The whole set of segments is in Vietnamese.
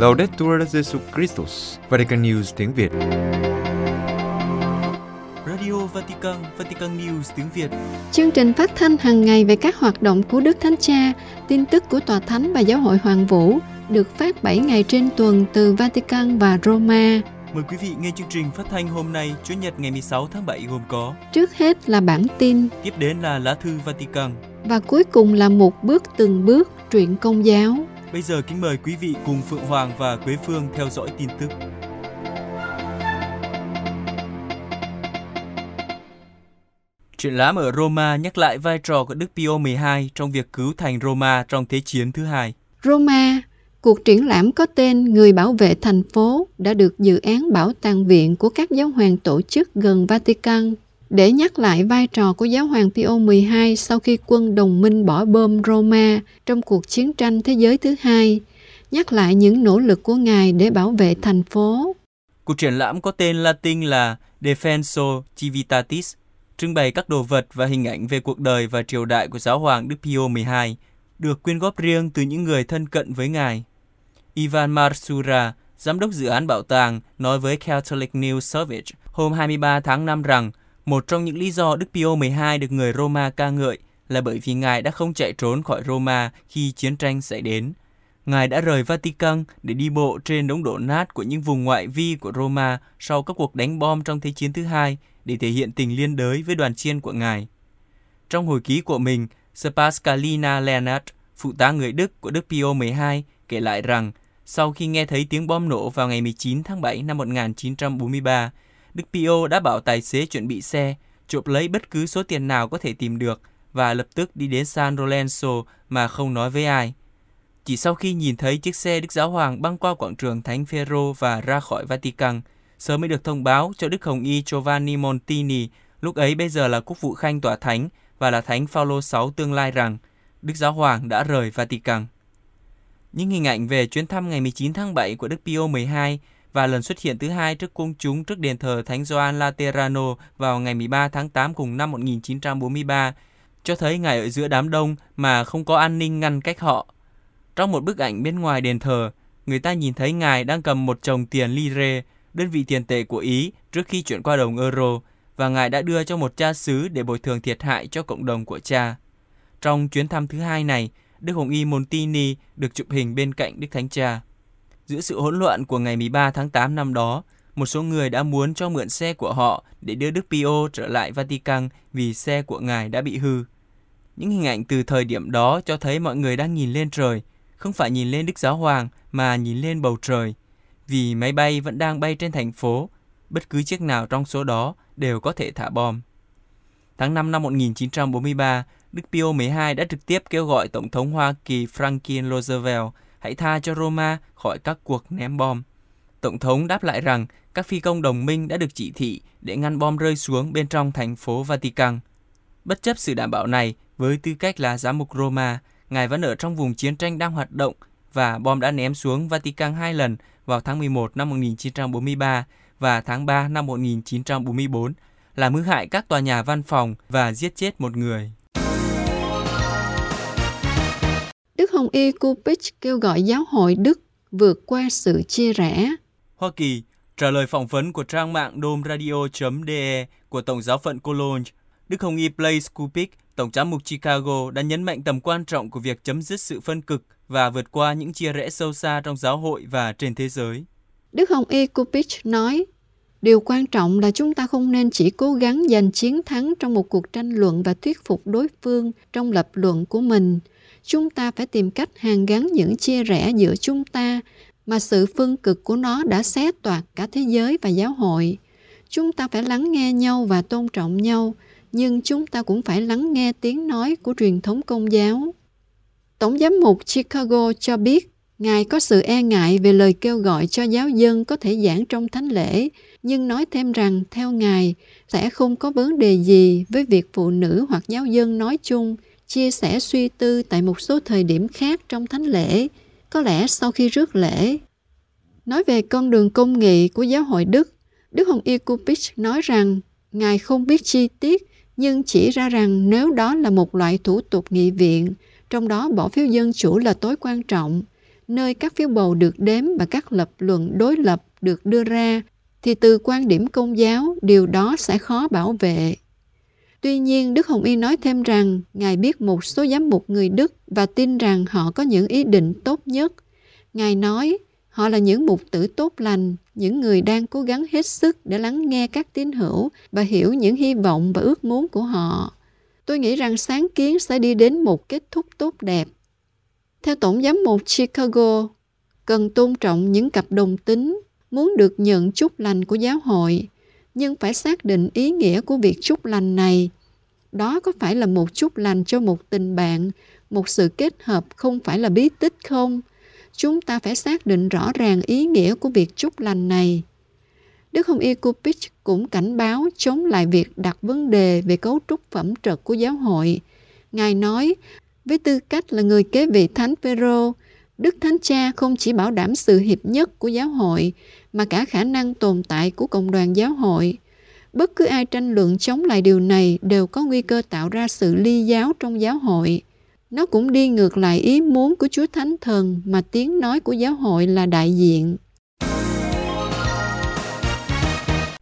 Laudetur Jesu Christus, Vatican News tiếng Việt. Radio Vatican, Vatican News tiếng Việt. Chương trình phát thanh hàng ngày về các hoạt động của Đức Thánh Cha, tin tức của Tòa Thánh và Giáo hội Hoàng Vũ được phát 7 ngày trên tuần từ Vatican và Roma. Mời quý vị nghe chương trình phát thanh hôm nay, Chủ nhật ngày 16 tháng 7 gồm có Trước hết là bản tin Tiếp đến là lá thư Vatican. và cuối cùng là một bước từng bước truyện công giáo. Bây giờ kính mời quý vị cùng Phượng Hoàng và Quế Phương theo dõi tin tức. Triển lãm ở Roma nhắc lại vai trò của Đức Pio 12 trong việc cứu thành Roma trong Thế chiến thứ hai. Roma, cuộc triển lãm có tên Người bảo vệ thành phố đã được dự án bảo tàng viện của các giáo hoàng tổ chức gần Vatican để nhắc lại vai trò của giáo hoàng Pio 12 sau khi quân đồng minh bỏ bom Roma trong cuộc chiến tranh thế giới thứ hai, nhắc lại những nỗ lực của ngài để bảo vệ thành phố. Cuộc triển lãm có tên Latin là Defenso Civitatis, trưng bày các đồ vật và hình ảnh về cuộc đời và triều đại của giáo hoàng Đức Pio 12, được quyên góp riêng từ những người thân cận với ngài. Ivan Marsura, giám đốc dự án bảo tàng, nói với Catholic News Service hôm 23 tháng 5 rằng một trong những lý do Đức Pio 12 được người Roma ca ngợi là bởi vì ngài đã không chạy trốn khỏi Roma khi chiến tranh xảy đến. Ngài đã rời Vatican để đi bộ trên đống đổ nát của những vùng ngoại vi của Roma sau các cuộc đánh bom trong Thế chiến thứ hai để thể hiện tình liên đới với đoàn chiên của ngài. Trong hồi ký của mình, Spascalina Leonard, phụ tá người Đức của Đức Pio 12, kể lại rằng sau khi nghe thấy tiếng bom nổ vào ngày 19 tháng 7 năm 1943, Đức Pio đã bảo tài xế chuẩn bị xe, chụp lấy bất cứ số tiền nào có thể tìm được và lập tức đi đến San Lorenzo mà không nói với ai. Chỉ sau khi nhìn thấy chiếc xe Đức Giáo Hoàng băng qua quảng trường Thánh Phêrô và ra khỏi Vatican, sớm mới được thông báo cho Đức Hồng Y Giovanni Montini, lúc ấy bây giờ là quốc vụ khanh tòa thánh và là Thánh Phaolô 6 tương lai rằng Đức Giáo Hoàng đã rời Vatican. Những hình ảnh về chuyến thăm ngày 19 tháng 7 của Đức Pio 12 và lần xuất hiện thứ hai trước công chúng trước đền thờ Thánh Gioan Laterano vào ngày 13 tháng 8 cùng năm 1943 cho thấy ngài ở giữa đám đông mà không có an ninh ngăn cách họ. Trong một bức ảnh bên ngoài đền thờ, người ta nhìn thấy ngài đang cầm một chồng tiền lire, đơn vị tiền tệ của Ý trước khi chuyển qua đồng euro, và ngài đã đưa cho một cha xứ để bồi thường thiệt hại cho cộng đồng của cha. Trong chuyến thăm thứ hai này, Đức Hồng Y Montini được chụp hình bên cạnh Đức Thánh Cha. Giữa sự hỗn loạn của ngày 13 tháng 8 năm đó, một số người đã muốn cho mượn xe của họ để đưa Đức Pio trở lại Vatican vì xe của ngài đã bị hư. Những hình ảnh từ thời điểm đó cho thấy mọi người đang nhìn lên trời, không phải nhìn lên Đức Giáo Hoàng mà nhìn lên bầu trời, vì máy bay vẫn đang bay trên thành phố, bất cứ chiếc nào trong số đó đều có thể thả bom. Tháng 5 năm 1943, Đức Pio 12 đã trực tiếp kêu gọi Tổng thống Hoa Kỳ Franklin Roosevelt hãy tha cho Roma khỏi các cuộc ném bom. Tổng thống đáp lại rằng các phi công đồng minh đã được chỉ thị để ngăn bom rơi xuống bên trong thành phố Vatican. Bất chấp sự đảm bảo này, với tư cách là giám mục Roma, ngài vẫn ở trong vùng chiến tranh đang hoạt động và bom đã ném xuống Vatican hai lần vào tháng 11 năm 1943 và tháng 3 năm 1944, làm hư hại các tòa nhà văn phòng và giết chết một người. Đức Hồng Y Kupich kêu gọi giáo hội Đức vượt qua sự chia rẽ. Hoa Kỳ trả lời phỏng vấn của trang mạng domradio.de của Tổng giáo phận Cologne, Đức Hồng Y Blaise Kupich, Tổng giám mục Chicago đã nhấn mạnh tầm quan trọng của việc chấm dứt sự phân cực và vượt qua những chia rẽ sâu xa trong giáo hội và trên thế giới. Đức Hồng Y Kupich nói, Điều quan trọng là chúng ta không nên chỉ cố gắng giành chiến thắng trong một cuộc tranh luận và thuyết phục đối phương trong lập luận của mình. Chúng ta phải tìm cách hàn gắn những chia rẽ giữa chúng ta mà sự phân cực của nó đã xé toạc cả thế giới và giáo hội. Chúng ta phải lắng nghe nhau và tôn trọng nhau, nhưng chúng ta cũng phải lắng nghe tiếng nói của truyền thống công giáo. Tổng giám mục Chicago cho biết, Ngài có sự e ngại về lời kêu gọi cho giáo dân có thể giảng trong thánh lễ, nhưng nói thêm rằng theo Ngài sẽ không có vấn đề gì với việc phụ nữ hoặc giáo dân nói chung chia sẻ suy tư tại một số thời điểm khác trong thánh lễ, có lẽ sau khi rước lễ. Nói về con đường công nghị của giáo hội Đức, Đức Hồng Y Kupich nói rằng Ngài không biết chi tiết nhưng chỉ ra rằng nếu đó là một loại thủ tục nghị viện, trong đó bỏ phiếu dân chủ là tối quan trọng, nơi các phiếu bầu được đếm và các lập luận đối lập được đưa ra, thì từ quan điểm công giáo, điều đó sẽ khó bảo vệ. Tuy nhiên, Đức Hồng Y nói thêm rằng Ngài biết một số giám mục người Đức và tin rằng họ có những ý định tốt nhất. Ngài nói, họ là những mục tử tốt lành, những người đang cố gắng hết sức để lắng nghe các tín hữu và hiểu những hy vọng và ước muốn của họ. Tôi nghĩ rằng sáng kiến sẽ đi đến một kết thúc tốt đẹp. Theo Tổng giám mục Chicago, cần tôn trọng những cặp đồng tính, muốn được nhận chút lành của giáo hội, nhưng phải xác định ý nghĩa của việc chúc lành này. Đó có phải là một chúc lành cho một tình bạn, một sự kết hợp không phải là bí tích không? Chúng ta phải xác định rõ ràng ý nghĩa của việc chúc lành này. Đức Hồng Y Kupich cũng cảnh báo chống lại việc đặt vấn đề về cấu trúc phẩm trật của giáo hội. Ngài nói, với tư cách là người kế vị Thánh Phêrô, Đức Thánh Cha không chỉ bảo đảm sự hiệp nhất của giáo hội, mà cả khả năng tồn tại của cộng đoàn giáo hội. Bất cứ ai tranh luận chống lại điều này đều có nguy cơ tạo ra sự ly giáo trong giáo hội. Nó cũng đi ngược lại ý muốn của Chúa Thánh Thần mà tiếng nói của giáo hội là đại diện.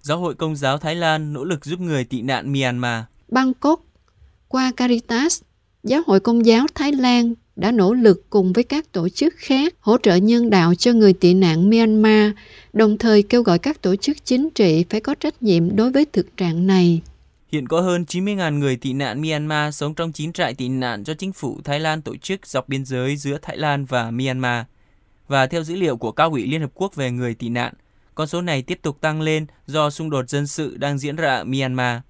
Giáo hội Công giáo Thái Lan nỗ lực giúp người tị nạn Myanmar. Bangkok, qua Caritas, Giáo hội Công giáo Thái Lan đã nỗ lực cùng với các tổ chức khác hỗ trợ nhân đạo cho người tị nạn Myanmar, đồng thời kêu gọi các tổ chức chính trị phải có trách nhiệm đối với thực trạng này. Hiện có hơn 90.000 người tị nạn Myanmar sống trong 9 trại tị nạn do chính phủ Thái Lan tổ chức dọc biên giới giữa Thái Lan và Myanmar. Và theo dữ liệu của Cao ủy Liên Hợp Quốc về người tị nạn, con số này tiếp tục tăng lên do xung đột dân sự đang diễn ra ở Myanmar.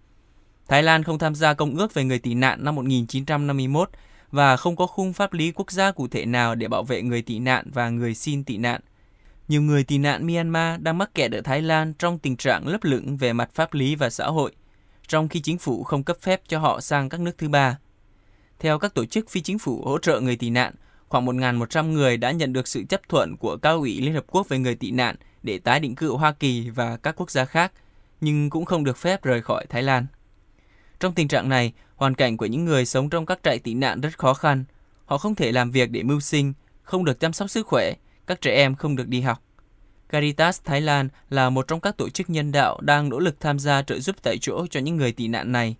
Thái Lan không tham gia Công ước về người tị nạn năm 1951 và không có khung pháp lý quốc gia cụ thể nào để bảo vệ người tị nạn và người xin tị nạn. Nhiều người tị nạn Myanmar đang mắc kẹt ở Thái Lan trong tình trạng lấp lửng về mặt pháp lý và xã hội, trong khi chính phủ không cấp phép cho họ sang các nước thứ ba. Theo các tổ chức phi chính phủ hỗ trợ người tị nạn, khoảng 1.100 người đã nhận được sự chấp thuận của Cao ủy Liên Hợp Quốc về người tị nạn để tái định cư ở Hoa Kỳ và các quốc gia khác, nhưng cũng không được phép rời khỏi Thái Lan. Trong tình trạng này, hoàn cảnh của những người sống trong các trại tị nạn rất khó khăn. Họ không thể làm việc để mưu sinh, không được chăm sóc sức khỏe, các trẻ em không được đi học. Caritas Thái Lan là một trong các tổ chức nhân đạo đang nỗ lực tham gia trợ giúp tại chỗ cho những người tị nạn này.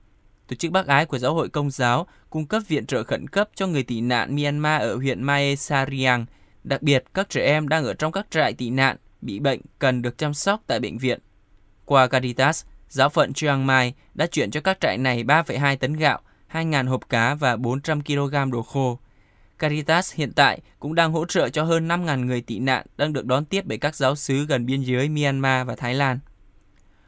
Tổ chức bác ái của giáo hội công giáo cung cấp viện trợ khẩn cấp cho người tị nạn Myanmar ở huyện Mae Sariang. Đặc biệt, các trẻ em đang ở trong các trại tị nạn, bị bệnh cần được chăm sóc tại bệnh viện. Qua Caritas, Giáo phận Chiang Mai đã chuyển cho các trại này 3,2 tấn gạo, 2.000 hộp cá và 400 kg đồ khô. Caritas hiện tại cũng đang hỗ trợ cho hơn 5.000 người tị nạn đang được đón tiếp bởi các giáo sứ gần biên giới Myanmar và Thái Lan.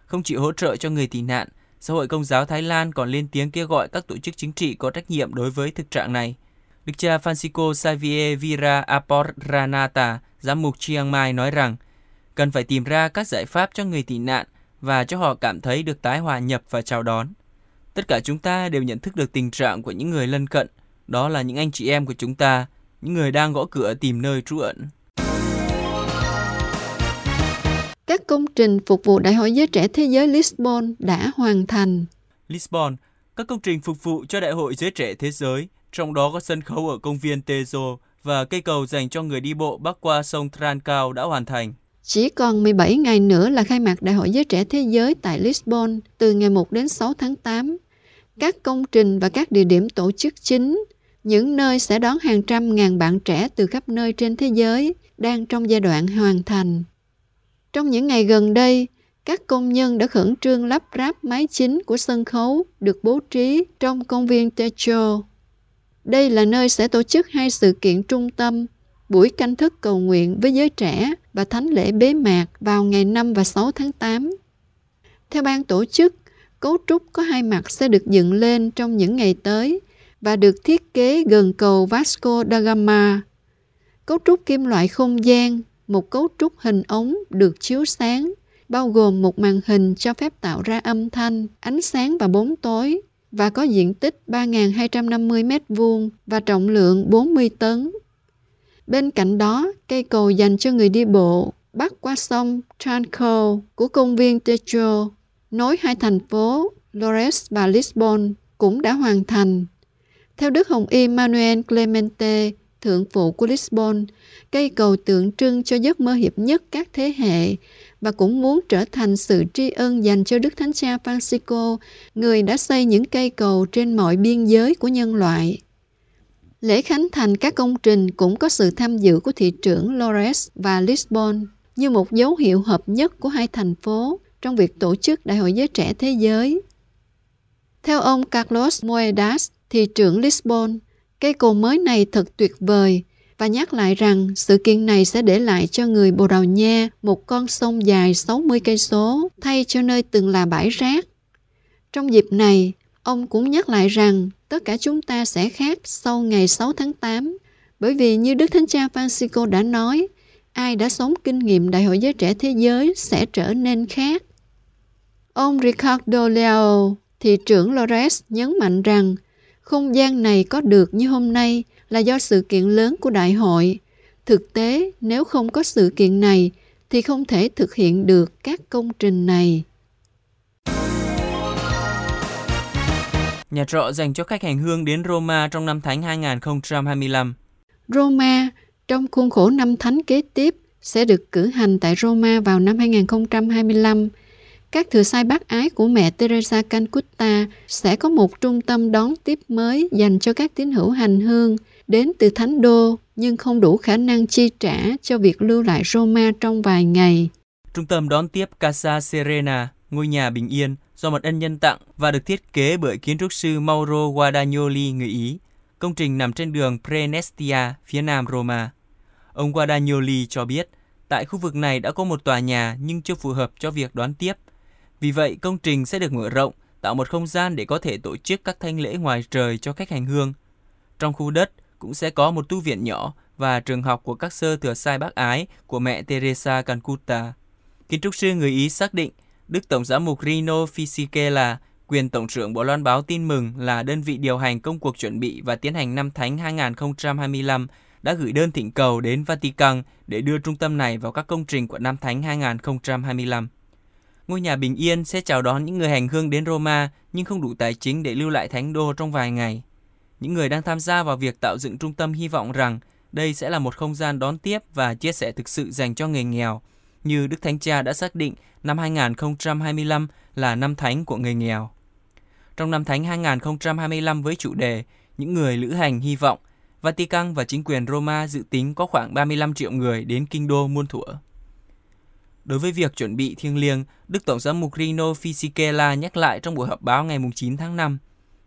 Không chỉ hỗ trợ cho người tị nạn, Xã hội Công giáo Thái Lan còn lên tiếng kêu gọi các tổ chức chính trị có trách nhiệm đối với thực trạng này. Đức cha Francisco Xavier Vira Aporranata, giám mục Chiang Mai nói rằng, cần phải tìm ra các giải pháp cho người tị nạn và cho họ cảm thấy được tái hòa nhập và chào đón. Tất cả chúng ta đều nhận thức được tình trạng của những người lân cận, đó là những anh chị em của chúng ta, những người đang gõ cửa tìm nơi trú ẩn. Các công trình phục vụ Đại hội Giới Trẻ Thế giới Lisbon đã hoàn thành. Lisbon, các công trình phục vụ cho Đại hội Giới Trẻ Thế giới, trong đó có sân khấu ở công viên Tejo và cây cầu dành cho người đi bộ bắc qua sông Trancao đã hoàn thành. Chỉ còn 17 ngày nữa là khai mạc Đại hội Giới Trẻ Thế giới tại Lisbon từ ngày 1 đến 6 tháng 8. Các công trình và các địa điểm tổ chức chính, những nơi sẽ đón hàng trăm ngàn bạn trẻ từ khắp nơi trên thế giới đang trong giai đoạn hoàn thành. Trong những ngày gần đây, các công nhân đã khẩn trương lắp ráp máy chính của sân khấu được bố trí trong công viên Techo. Đây là nơi sẽ tổ chức hai sự kiện trung tâm buổi canh thức cầu nguyện với giới trẻ và thánh lễ bế mạc vào ngày 5 và 6 tháng 8. Theo ban tổ chức, cấu trúc có hai mặt sẽ được dựng lên trong những ngày tới và được thiết kế gần cầu Vasco da Gama. Cấu trúc kim loại không gian, một cấu trúc hình ống được chiếu sáng, bao gồm một màn hình cho phép tạo ra âm thanh, ánh sáng và bóng tối và có diện tích 3.250 m2 và trọng lượng 40 tấn. Bên cạnh đó, cây cầu dành cho người đi bộ bắc qua sông Tranco của công viên Tejo nối hai thành phố Lores và Lisbon cũng đã hoàn thành. Theo Đức Hồng Y Manuel Clemente, thượng phụ của Lisbon, cây cầu tượng trưng cho giấc mơ hiệp nhất các thế hệ và cũng muốn trở thành sự tri ân dành cho Đức Thánh Cha Francisco, người đã xây những cây cầu trên mọi biên giới của nhân loại. Lễ khánh thành các công trình cũng có sự tham dự của thị trưởng Lores và Lisbon như một dấu hiệu hợp nhất của hai thành phố trong việc tổ chức Đại hội Giới Trẻ Thế Giới. Theo ông Carlos Moedas, thị trưởng Lisbon, cây cầu mới này thật tuyệt vời và nhắc lại rằng sự kiện này sẽ để lại cho người Bồ Đào Nha một con sông dài 60 cây số thay cho nơi từng là bãi rác. Trong dịp này, ông cũng nhắc lại rằng tất cả chúng ta sẽ khác sau ngày 6 tháng 8 bởi vì như Đức Thánh Cha Francisco đã nói, ai đã sống kinh nghiệm Đại hội Giới Trẻ Thế Giới sẽ trở nên khác. Ông Ricardo Leo, thị trưởng Lores nhấn mạnh rằng không gian này có được như hôm nay là do sự kiện lớn của đại hội. Thực tế, nếu không có sự kiện này, thì không thể thực hiện được các công trình này. Nhà trọ dành cho khách hành hương đến Roma trong năm Thánh 2025 Roma, trong khuôn khổ năm Thánh kế tiếp, sẽ được cử hành tại Roma vào năm 2025 các thừa sai bác ái của mẹ Teresa Calcutta sẽ có một trung tâm đón tiếp mới dành cho các tín hữu hành hương đến từ Thánh Đô nhưng không đủ khả năng chi trả cho việc lưu lại Roma trong vài ngày. Trung tâm đón tiếp Casa Serena, ngôi nhà bình yên do một ân nhân tặng và được thiết kế bởi kiến trúc sư Mauro Guadagnoli người Ý. Công trình nằm trên đường Prenestia, phía nam Roma. Ông Guadagnoli cho biết, tại khu vực này đã có một tòa nhà nhưng chưa phù hợp cho việc đón tiếp – vì vậy, công trình sẽ được mở rộng, tạo một không gian để có thể tổ chức các thanh lễ ngoài trời cho khách hành hương. Trong khu đất cũng sẽ có một tu viện nhỏ và trường học của các sơ thừa sai bác ái của mẹ Teresa Cancuta. Kiến trúc sư người Ý xác định Đức Tổng giám mục Rino Fisichella, quyền Tổng trưởng Bộ Loan báo tin mừng là đơn vị điều hành công cuộc chuẩn bị và tiến hành năm Thánh 2025 đã gửi đơn thỉnh cầu đến Vatican để đưa trung tâm này vào các công trình của năm Thánh 2025. Ngôi nhà bình yên sẽ chào đón những người hành hương đến Roma nhưng không đủ tài chính để lưu lại thánh đô trong vài ngày. Những người đang tham gia vào việc tạo dựng trung tâm hy vọng rằng đây sẽ là một không gian đón tiếp và chia sẻ thực sự dành cho người nghèo. Như Đức Thánh Cha đã xác định năm 2025 là năm thánh của người nghèo. Trong năm thánh 2025 với chủ đề Những người lữ hành hy vọng, Vatican và chính quyền Roma dự tính có khoảng 35 triệu người đến kinh đô muôn thuở. Đối với việc chuẩn bị thiêng liêng, Đức Tổng giám mục Rino Fisichella nhắc lại trong buổi họp báo ngày 9 tháng 5.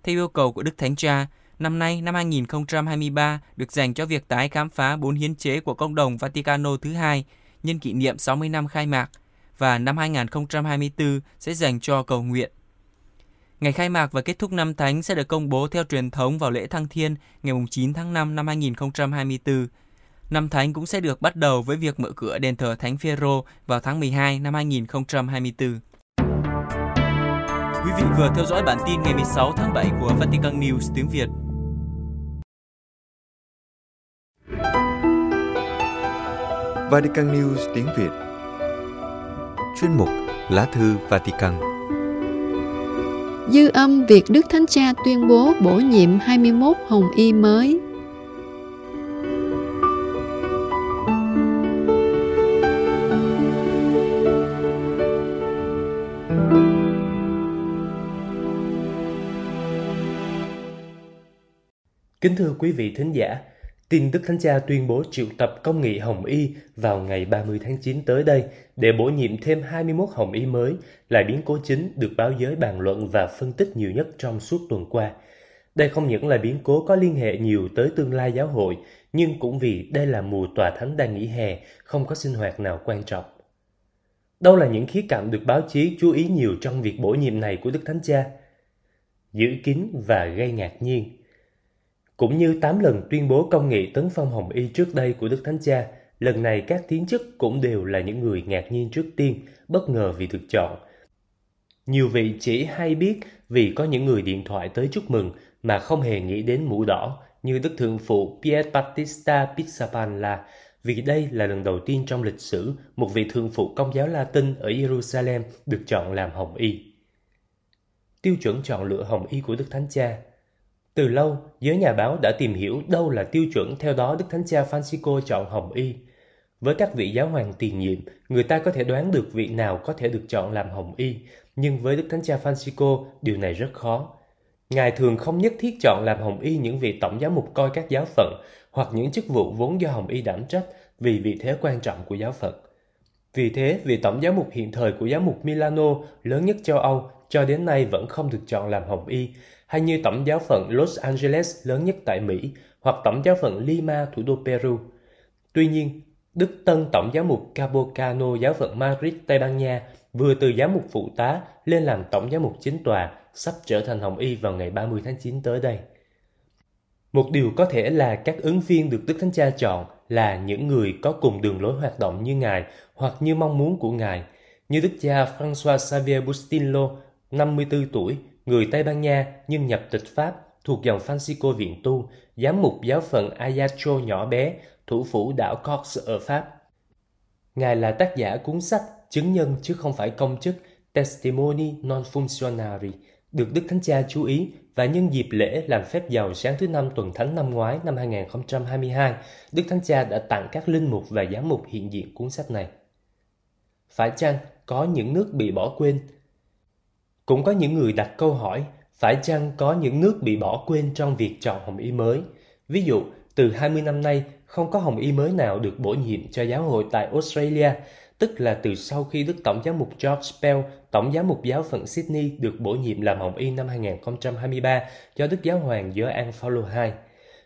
Theo yêu cầu của Đức Thánh Cha, năm nay, năm 2023, được dành cho việc tái khám phá bốn hiến chế của công đồng Vaticano thứ hai nhân kỷ niệm 60 năm khai mạc và năm 2024 sẽ dành cho cầu nguyện. Ngày khai mạc và kết thúc năm thánh sẽ được công bố theo truyền thống vào lễ thăng thiên ngày 9 tháng 5 năm 2024 Năm Thánh cũng sẽ được bắt đầu với việc mở cửa đền thờ Thánh Phêrô vào tháng 12 năm 2024. Quý vị vừa theo dõi bản tin ngày 16 tháng 7 của Vatican News tiếng Việt. Vatican News tiếng Việt. Chuyên mục Lá thư Vatican. Dư âm việc Đức Thánh Cha tuyên bố bổ nhiệm 21 hồng y mới. Kính thưa quý vị thính giả, tin Đức Thánh Cha tuyên bố triệu tập công nghị Hồng Y vào ngày 30 tháng 9 tới đây để bổ nhiệm thêm 21 Hồng Y mới là biến cố chính được báo giới bàn luận và phân tích nhiều nhất trong suốt tuần qua. Đây không những là biến cố có liên hệ nhiều tới tương lai giáo hội, nhưng cũng vì đây là mùa tòa thánh đang nghỉ hè, không có sinh hoạt nào quan trọng. Đâu là những khía cạnh được báo chí chú ý nhiều trong việc bổ nhiệm này của Đức Thánh Cha? Giữ kín và gây ngạc nhiên – cũng như 8 lần tuyên bố công nghị tấn phong Hồng Y trước đây của Đức Thánh Cha, lần này các tiến chức cũng đều là những người ngạc nhiên trước tiên, bất ngờ vì được chọn. Nhiều vị chỉ hay biết vì có những người điện thoại tới chúc mừng mà không hề nghĩ đến mũ đỏ như Đức Thượng Phụ Pier Battista Pizzapalla vì đây là lần đầu tiên trong lịch sử một vị thượng phụ công giáo Latin ở Jerusalem được chọn làm Hồng Y. Tiêu chuẩn chọn lựa Hồng Y của Đức Thánh Cha từ lâu, giới nhà báo đã tìm hiểu đâu là tiêu chuẩn theo đó Đức Thánh Cha Francisco chọn Hồng Y. Với các vị giáo hoàng tiền nhiệm, người ta có thể đoán được vị nào có thể được chọn làm Hồng Y, nhưng với Đức Thánh Cha Francisco, điều này rất khó. Ngài thường không nhất thiết chọn làm Hồng Y những vị tổng giáo mục coi các giáo phận hoặc những chức vụ vốn do Hồng Y đảm trách vì vị thế quan trọng của giáo phận. Vì thế, vị tổng giáo mục hiện thời của giáo mục Milano lớn nhất châu Âu cho đến nay vẫn không được chọn làm Hồng Y, hay như tổng giáo phận Los Angeles lớn nhất tại Mỹ hoặc tổng giáo phận Lima thủ đô Peru. Tuy nhiên, Đức Tân Tổng giáo mục Cabocano giáo phận Madrid, Tây Ban Nha vừa từ giám mục phụ tá lên làm tổng giám mục chính tòa, sắp trở thành Hồng Y vào ngày 30 tháng 9 tới đây. Một điều có thể là các ứng viên được Đức Thánh Cha chọn là những người có cùng đường lối hoạt động như Ngài hoặc như mong muốn của Ngài, như Đức cha François Xavier Bustillo, 54 tuổi, người Tây Ban Nha nhưng nhập tịch Pháp, thuộc dòng Francisco Viện Tu, giám mục giáo phận Ayacho nhỏ bé, thủ phủ đảo Corse ở Pháp. Ngài là tác giả cuốn sách chứng nhân chứ không phải công chức Testimony Non Functionari, được Đức Thánh Cha chú ý và nhân dịp lễ làm phép giàu sáng thứ năm tuần thánh năm ngoái năm 2022, Đức Thánh Cha đã tặng các linh mục và giám mục hiện diện cuốn sách này. Phải chăng có những nước bị bỏ quên? Cũng có những người đặt câu hỏi, phải chăng có những nước bị bỏ quên trong việc chọn hồng y mới? Ví dụ, từ 20 năm nay, không có hồng y mới nào được bổ nhiệm cho giáo hội tại Australia, tức là từ sau khi Đức Tổng giám mục George Pell, Tổng giám mục giáo phận Sydney được bổ nhiệm làm Hồng Y năm 2023 cho Đức Giáo hoàng Gioan Paulo II.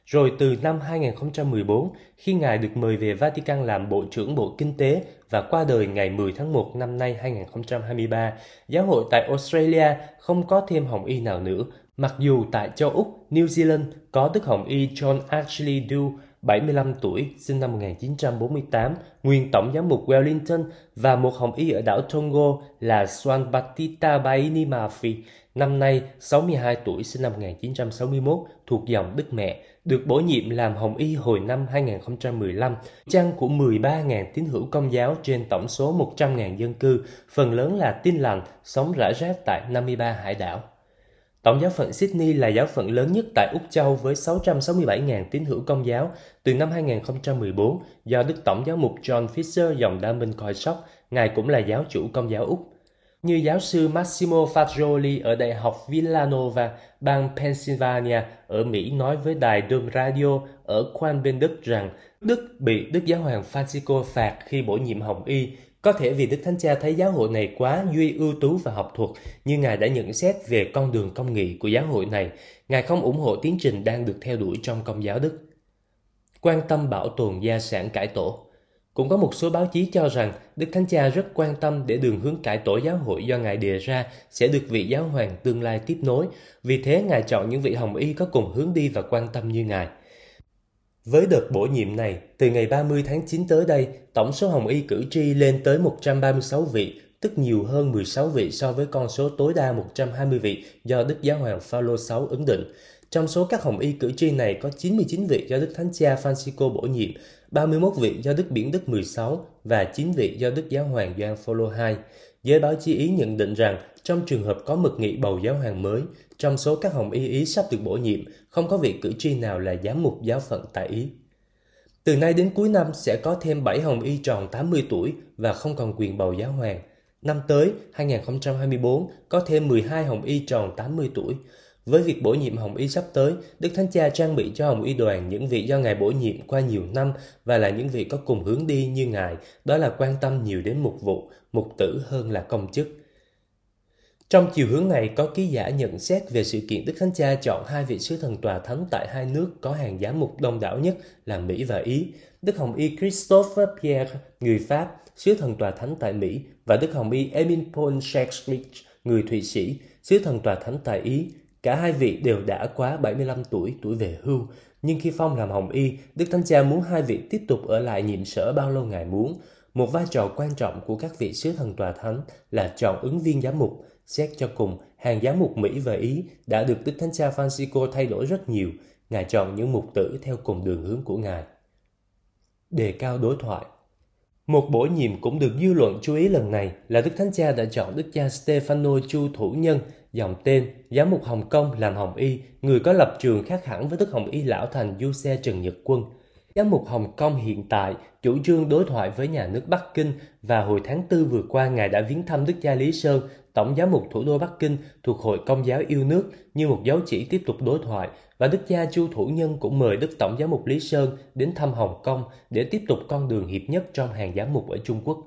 Rồi từ năm 2014, khi Ngài được mời về Vatican làm Bộ trưởng Bộ Kinh tế và qua đời ngày 10 tháng 1 năm nay 2023, giáo hội tại Australia không có thêm Hồng Y nào nữa, mặc dù tại châu Úc, New Zealand có Đức Hồng Y John Ashley Doe 75 tuổi, sinh năm 1948, nguyên tổng giám mục Wellington và một hồng y ở đảo Tonga là Swan Batista Baini Mafi, năm nay 62 tuổi, sinh năm 1961, thuộc dòng Đức Mẹ, được bổ nhiệm làm hồng y hồi năm 2015, chăng của 13.000 tín hữu công giáo trên tổng số 100.000 dân cư, phần lớn là tin lành, sống rải rác tại 53 hải đảo. Tổng giáo phận Sydney là giáo phận lớn nhất tại Úc Châu với 667.000 tín hữu công giáo từ năm 2014 do Đức Tổng giáo mục John Fisher dòng đa minh coi sóc, Ngài cũng là giáo chủ công giáo Úc. Như giáo sư Massimo Fagioli ở Đại học Villanova, bang Pennsylvania ở Mỹ nói với đài Dome Radio ở Quan bên Đức rằng Đức bị Đức Giáo hoàng Francisco phạt khi bổ nhiệm Hồng Y. Có thể vì Đức Thánh Cha thấy giáo hội này quá duy ưu tú và học thuật, như Ngài đã nhận xét về con đường công nghị của giáo hội này, Ngài không ủng hộ tiến trình đang được theo đuổi trong công giáo Đức. Quan tâm bảo tồn gia sản cải tổ. Cũng có một số báo chí cho rằng Đức Thánh Cha rất quan tâm để đường hướng cải tổ giáo hội do Ngài đề ra sẽ được vị giáo hoàng tương lai tiếp nối, vì thế Ngài chọn những vị hồng y có cùng hướng đi và quan tâm như Ngài. Với đợt bổ nhiệm này, từ ngày 30 tháng 9 tới đây, tổng số Hồng Y cử tri lên tới 136 vị, tức nhiều hơn 16 vị so với con số tối đa 120 vị do Đức Giáo hoàng Phaolô 6 ứng định. Trong số các Hồng Y cử tri này có 99 vị do Đức Thánh Cha Francisco bổ nhiệm, 31 vị do Đức Biển Đức 16 và 9 vị do Đức Giáo hoàng Gioan Phaolô II. Giới báo chí Ý nhận định rằng trong trường hợp có mực nghị bầu giáo hoàng mới, trong số các hồng y Ý sắp được bổ nhiệm, không có vị cử tri nào là giám mục giáo phận tại Ý. Từ nay đến cuối năm sẽ có thêm 7 hồng y tròn 80 tuổi và không còn quyền bầu giáo hoàng. Năm tới, 2024, có thêm 12 hồng y tròn 80 tuổi. Với việc bổ nhiệm hồng y sắp tới, Đức Thánh Cha trang bị cho hồng y đoàn những vị do Ngài bổ nhiệm qua nhiều năm và là những vị có cùng hướng đi như Ngài, đó là quan tâm nhiều đến mục vụ, mục tử hơn là công chức. Trong chiều hướng này có ký giả nhận xét về sự kiện Đức Thánh Cha chọn hai vị sứ thần tòa thánh tại hai nước có hàng giám mục đông đảo nhất là Mỹ và Ý. Đức Hồng Y Christophe Pierre, người Pháp, sứ thần tòa thánh tại Mỹ và Đức Hồng Y Emin Paul Shakespeare, người Thụy Sĩ, sứ thần tòa thánh tại Ý. Cả hai vị đều đã quá 75 tuổi, tuổi về hưu. Nhưng khi phong làm Hồng Y, Đức Thánh Cha muốn hai vị tiếp tục ở lại nhiệm sở bao lâu Ngài muốn. Một vai trò quan trọng của các vị sứ thần tòa thánh là chọn ứng viên giám mục, Xét cho cùng, hàng giám mục Mỹ và Ý đã được Đức Thánh Cha Francisco thay đổi rất nhiều. Ngài chọn những mục tử theo cùng đường hướng của Ngài. Đề cao đối thoại Một bổ nhiệm cũng được dư luận chú ý lần này là Đức Thánh Cha đã chọn Đức cha Stefano Chu Thủ Nhân dòng tên, giám mục Hồng Kông làm Hồng Y, người có lập trường khác hẳn với Đức Hồng Y Lão Thành Du Xe Trần Nhật Quân. Giám mục Hồng Kông hiện tại chủ trương đối thoại với nhà nước Bắc Kinh và hồi tháng 4 vừa qua Ngài đã viếng thăm Đức cha Lý Sơn, Tổng giám mục thủ đô Bắc Kinh thuộc Hội Công giáo yêu nước như một dấu chỉ tiếp tục đối thoại và Đức cha Chu Thủ Nhân cũng mời Đức Tổng giám mục Lý Sơn đến thăm Hồng Kông để tiếp tục con đường hiệp nhất trong hàng giám mục ở Trung Quốc.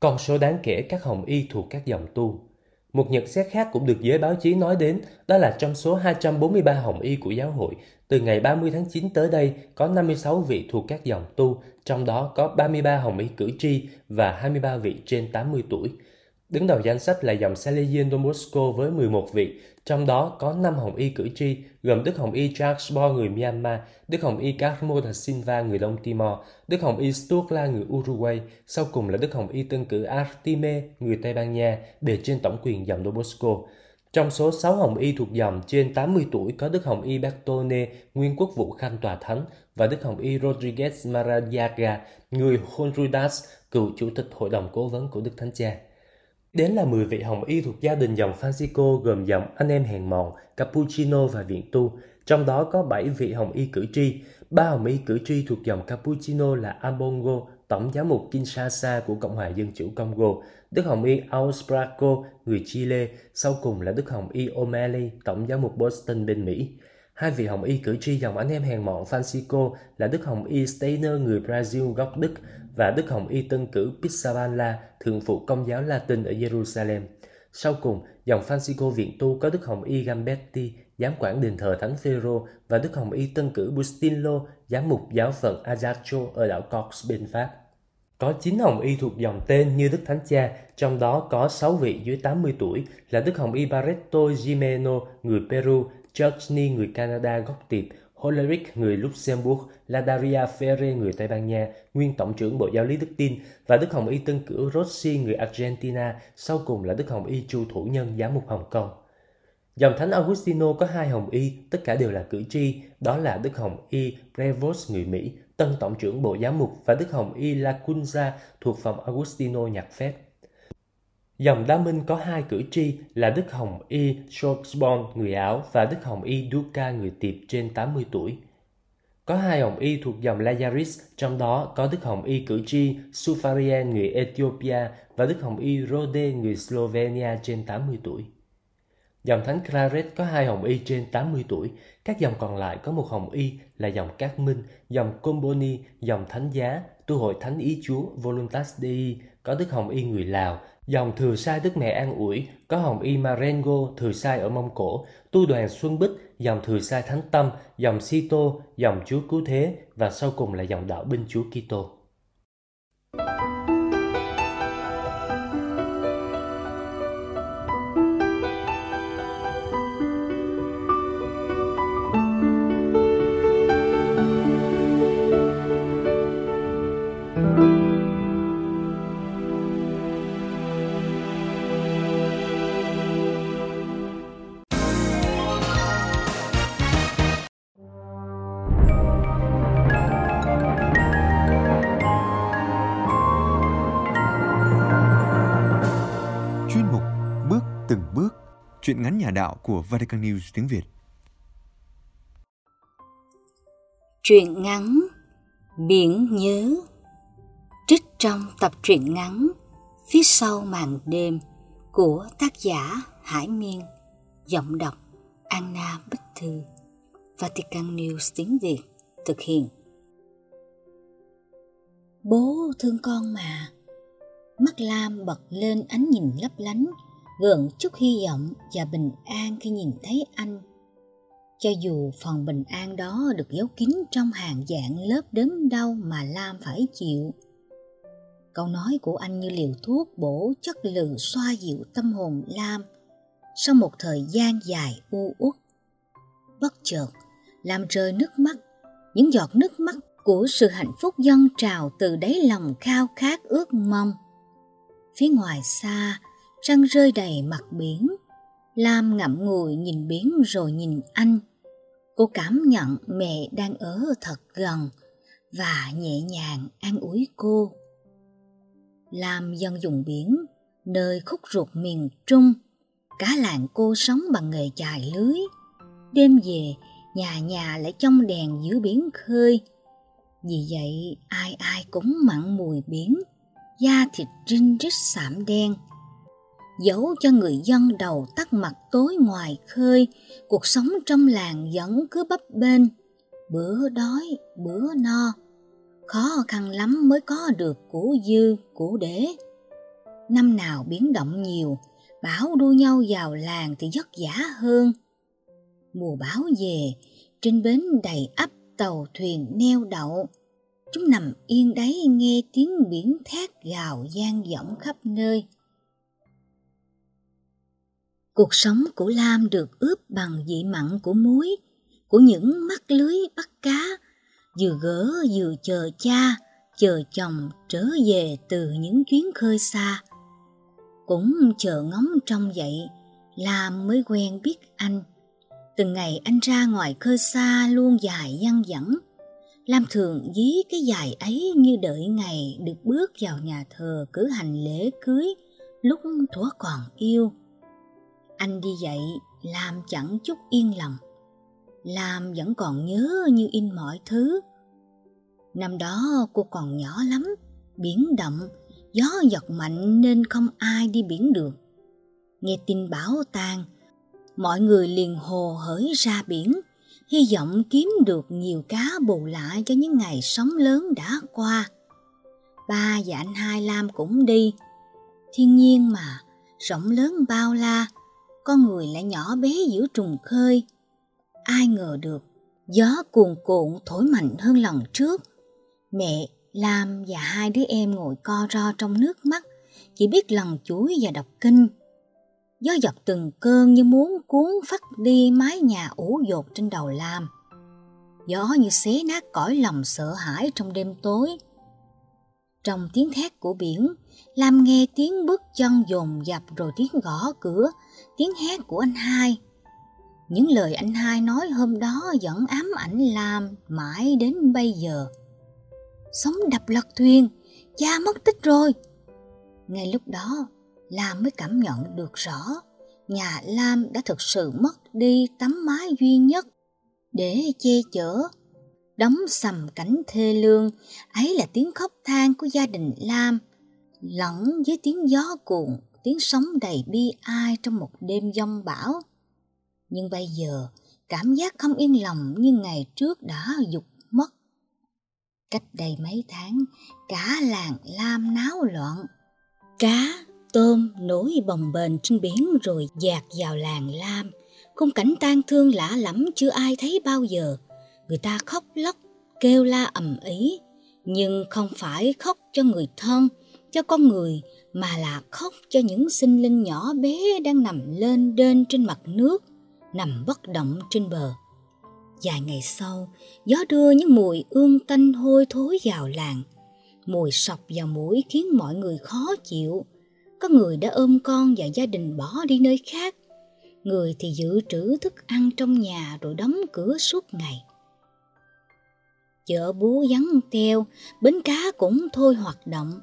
Con số đáng kể các hồng y thuộc các dòng tu. Một nhận xét khác cũng được giới báo chí nói đến, đó là trong số 243 hồng y của giáo hội, từ ngày 30 tháng 9 tới đây có 56 vị thuộc các dòng tu, trong đó có 33 hồng y cử tri và 23 vị trên 80 tuổi. Đứng đầu danh sách là dòng Salesian Don Bosco với 11 vị, trong đó có 5 hồng y cử tri, gồm Đức Hồng y Charles Bo người Myanmar, Đức Hồng y Carmo da Silva người Đông Timor, Đức Hồng y Sturla người Uruguay, sau cùng là Đức Hồng y Tân cử Artime người Tây Ban Nha, bề trên tổng quyền dòng Don Bosco. Trong số 6 hồng y thuộc dòng trên 80 tuổi có Đức Hồng y Bertone, nguyên quốc vụ khanh tòa thánh, và Đức Hồng y Rodriguez Maradiaga, người Honduras, cựu chủ tịch hội đồng cố vấn của Đức Thánh Cha. Đến là 10 vị hồng y thuộc gia đình dòng Francisco gồm dòng anh em hèn mọn, Cappuccino và viện tu. Trong đó có 7 vị hồng y cử tri. Ba hồng y cử tri thuộc dòng Cappuccino là Ambongo, tổng giám mục Kinshasa của Cộng hòa Dân chủ Congo, Đức Hồng Y Ausbraco, người Chile, sau cùng là Đức Hồng Y O'Malley, tổng giám mục Boston bên Mỹ. Hai vị Hồng Y cử tri dòng anh em hèn mọn Francisco là Đức Hồng Y Steiner người Brazil gốc Đức và Đức Hồng Y Tân cử Pizzaballa, thượng phụ công giáo Latin ở Jerusalem. Sau cùng, dòng Francisco viện tu có Đức Hồng Y Gambetti, giám quản đền thờ Thánh Phêrô và Đức Hồng Y Tân cử Bustillo, giám mục giáo phận Ajaccio ở đảo Corks bên Pháp. Có 9 Hồng Y thuộc dòng tên như Đức Thánh Cha, trong đó có 6 vị dưới 80 tuổi là Đức Hồng Y Barreto Jimeno, người Peru, George Ni người Canada gốc tiệp, Hollerich người Luxembourg, Ladaria Ferre người Tây Ban Nha, nguyên tổng trưởng Bộ Giáo lý Đức Tin và Đức Hồng Y Tân cử Rossi người Argentina, sau cùng là Đức Hồng Y Chu Thủ Nhân giám mục Hồng Kông. Dòng Thánh Augustino có hai Hồng Y, tất cả đều là cử tri, đó là Đức Hồng Y Prevost người Mỹ, tân tổng trưởng Bộ Giám mục và Đức Hồng Y Lacunza thuộc phòng Augustino nhạc phép. Dòng Đa Minh có hai cử tri là Đức Hồng Y Schwarzborn người Áo và Đức Hồng Y Duca người Tiệp trên 80 tuổi. Có hai Hồng Y thuộc dòng Lazaris, trong đó có Đức Hồng Y cử tri Sufarien người Ethiopia và Đức Hồng Y Rode người Slovenia trên 80 tuổi. Dòng Thánh Claret có hai Hồng Y trên 80 tuổi, các dòng còn lại có một Hồng Y là dòng Cát Minh, dòng Comboni, dòng Thánh Giá, tu hội Thánh Ý Chúa Voluntas Dei, có Đức Hồng Y người Lào, Dòng thừa sai Đức Mẹ An ủi, có Hồng Y Marengo thừa sai ở Mông Cổ, tu đoàn Xuân Bích, dòng thừa sai Thánh Tâm, dòng Sito, dòng Chúa Cứu Thế và sau cùng là dòng đạo binh Chúa Kitô. Nhà đạo của Vatican News tiếng Việt. Truyện ngắn Biển nhớ. Trích trong tập truyện ngắn Phía sau màn đêm của tác giả Hải Miên. Giọng đọc Anna Bích Thư. Vatican News tiếng Việt thực hiện. Bố thương con mà. Mắt Lam bật lên ánh nhìn lấp lánh gượng chút hy vọng và bình an khi nhìn thấy anh. Cho dù phần bình an đó được giấu kín trong hàng dạng lớp đớn đau mà lam phải chịu, câu nói của anh như liều thuốc bổ chất lừ xoa dịu tâm hồn lam sau một thời gian dài u uất. Bất chợt làm rơi nước mắt, những giọt nước mắt của sự hạnh phúc dâng trào từ đáy lòng khao khát ước mong. Phía ngoài xa răng rơi đầy mặt biển. Lam ngậm ngùi nhìn biển rồi nhìn anh. Cô cảm nhận mẹ đang ở thật gần và nhẹ nhàng an ủi cô. Lam dân dùng biển, nơi khúc ruột miền Trung, Cả làng cô sống bằng nghề chài lưới. Đêm về, nhà nhà lại trong đèn giữa biển khơi. Vì vậy, ai ai cũng mặn mùi biển, da thịt rinh rít sạm đen. Dẫu cho người dân đầu tắt mặt tối ngoài khơi, cuộc sống trong làng vẫn cứ bấp bênh, bữa đói, bữa no. Khó khăn lắm mới có được củ dư, củ đế. Năm nào biến động nhiều, bão đua nhau vào làng thì vất vả hơn. Mùa bão về, trên bến đầy ắp tàu thuyền neo đậu. Chúng nằm yên đấy nghe tiếng biển thét gào gian vọng khắp nơi. Cuộc sống của Lam được ướp bằng vị mặn của muối, của những mắt lưới bắt cá, vừa gỡ vừa chờ cha, chờ chồng trở về từ những chuyến khơi xa. Cũng chờ ngóng trong vậy, Lam mới quen biết anh. Từng ngày anh ra ngoài khơi xa luôn dài dăng dẳng. Lam thường dí cái dài ấy như đợi ngày được bước vào nhà thờ cử hành lễ cưới lúc thuở còn yêu. Anh đi dậy, làm chẳng chút yên lòng. Lam vẫn còn nhớ như in mọi thứ. Năm đó cô còn nhỏ lắm, biển động, gió giật mạnh nên không ai đi biển được. Nghe tin bão tan, mọi người liền hồ hởi ra biển, hy vọng kiếm được nhiều cá bù lại cho những ngày sóng lớn đã qua. Ba và anh hai Lam cũng đi. Thiên nhiên mà, rộng lớn bao la, con người lại nhỏ bé giữa trùng khơi. Ai ngờ được, gió cuồn cuộn thổi mạnh hơn lần trước. Mẹ, Lam và hai đứa em ngồi co ro trong nước mắt, chỉ biết lần chuối và đọc kinh. Gió giật từng cơn như muốn cuốn phát đi mái nhà ủ dột trên đầu Lam. Gió như xé nát cõi lòng sợ hãi trong đêm tối. Trong tiếng thét của biển, Lam nghe tiếng bước chân dồn dập rồi tiếng gõ cửa, tiếng hét của anh hai. Những lời anh hai nói hôm đó vẫn ám ảnh Lam mãi đến bây giờ. Sống đập lật thuyền, cha mất tích rồi. Ngay lúc đó, Lam mới cảm nhận được rõ nhà Lam đã thực sự mất đi tấm mái duy nhất để che chở. Đóng sầm cảnh thê lương, ấy là tiếng khóc than của gia đình Lam, lẫn với tiếng gió cuộn, tiếng sóng đầy bi ai trong một đêm giông bão. Nhưng bây giờ, cảm giác không yên lòng như ngày trước đã dục mất. Cách đây mấy tháng, cả làng Lam náo loạn. Cá, tôm nổi bồng bềnh trên biển rồi dạt vào làng Lam. Khung cảnh tang thương lạ lẫm chưa ai thấy bao giờ. Người ta khóc lóc, kêu la ầm ĩ, nhưng không phải khóc cho người thân, cho con người mà là khóc cho những sinh linh nhỏ bé đang nằm lên đên trên mặt nước, nằm bất động trên bờ. Vài ngày sau, gió đưa những mùi ương tanh hôi thối vào làng. Mùi sọc vào mũi khiến mọi người khó chịu. Có người đã ôm con và gia đình bỏ đi nơi khác. Người thì dự trữ thức ăn trong nhà rồi đóng cửa suốt ngày. Chợ búa vắng teo, bến cá cũng thôi hoạt động.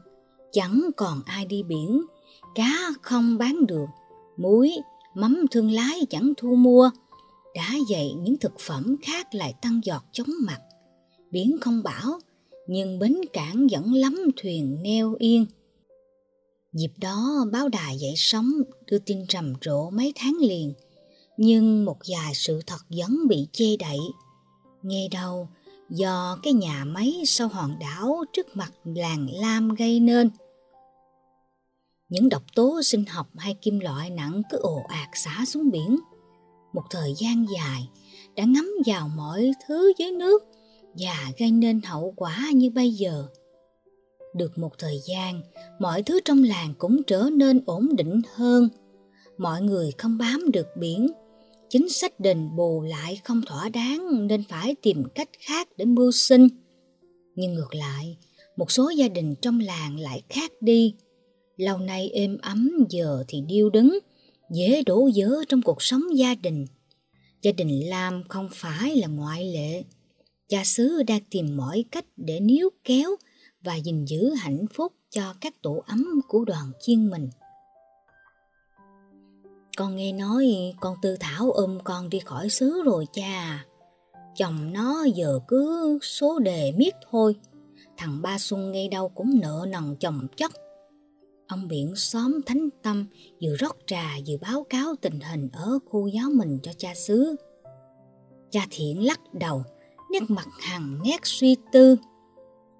Chẳng còn ai đi biển, cá không bán được, muối, mắm thương lái chẳng thu mua – đã vậy những thực phẩm khác lại tăng giọt chóng mặt. Biển không bão, nhưng bến cảng vẫn lắm thuyền neo yên. Dịp đó báo đài dậy sóng đưa tin rầm rộ mấy tháng liền, nhưng một vài sự thật vẫn bị che đậy. Nghe đâu, do cái nhà máy sau hòn đảo trước mặt làng Lam gây nên. Những độc tố sinh học hay kim loại nặng cứ ồ ạt xả xuống biển – một thời gian dài đã ngấm vào mọi thứ dưới nước và gây nên hậu quả như bây giờ. Được một thời gian, mọi thứ trong làng cũng trở nên ổn định hơn. Mọi người không bám được biển, chính sách đền bù lại không thỏa đáng nên phải tìm cách khác để mưu sinh. Nhưng ngược lại, một số gia đình trong làng lại khác đi. Lâu nay êm ấm giờ thì điêu đứng, dễ đổ dở trong cuộc sống gia đình. Gia đình Lam không phải là ngoại lệ. Cha xứ đang tìm mọi cách để níu kéo và gìn giữ hạnh phúc cho các tổ ấm của đoàn chiên mình. Con nghe nói con Tư Thảo ôm con đi khỏi xứ rồi cha. Chồng nó giờ cứ số đề miết thôi. Thằng Ba Xuân ngay đâu cũng nợ nần chồng chất. Ông biển xóm thánh tâm vừa rót trà vừa báo cáo tình hình ở khu giáo mình cho cha xứ. Cha thiện lắc đầu, nét mặt hằng nét suy tư.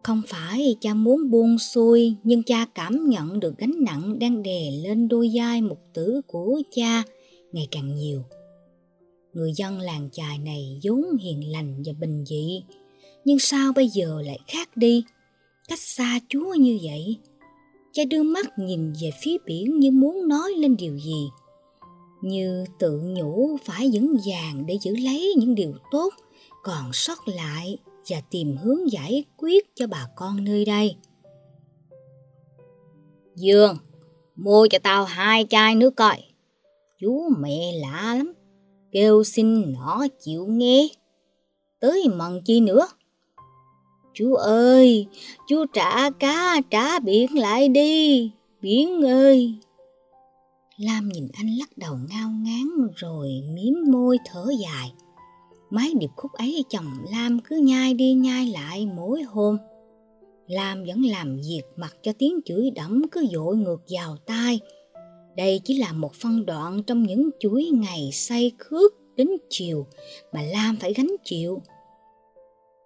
Không phải cha muốn buông xuôi, nhưng cha cảm nhận được gánh nặng đang đè lên đôi vai mục tử của cha ngày càng nhiều. Người dân làng chài này vốn hiền lành và bình dị, nhưng sao bây giờ lại khác đi, cách xa Chúa như vậy? Cha đưa mắt nhìn về phía biển như muốn nói lên điều gì. Như tự nhủ phải vững vàng để giữ lấy những điều tốt còn sót lại và tìm hướng giải quyết cho bà con nơi đây. Dương, mua cho tao hai chai nước coi. Chú mẹ lạ lắm, kêu xin nó chịu nghe. Tới mần chi nữa. Chú ơi, chú trả cá, trả biển lại đi, biển ơi. Lam nhìn anh lắc đầu ngao ngán rồi miếm môi thở dài. Mấy điệp khúc ấy chồng Lam cứ nhai đi nhai lại mỗi hôm. Lam vẫn làm việc mặc cho tiếng chửi đẫm cứ dội ngược vào tai. Đây chỉ là một phân đoạn trong những chuỗi ngày say khước đến chiều mà Lam phải gánh chịu.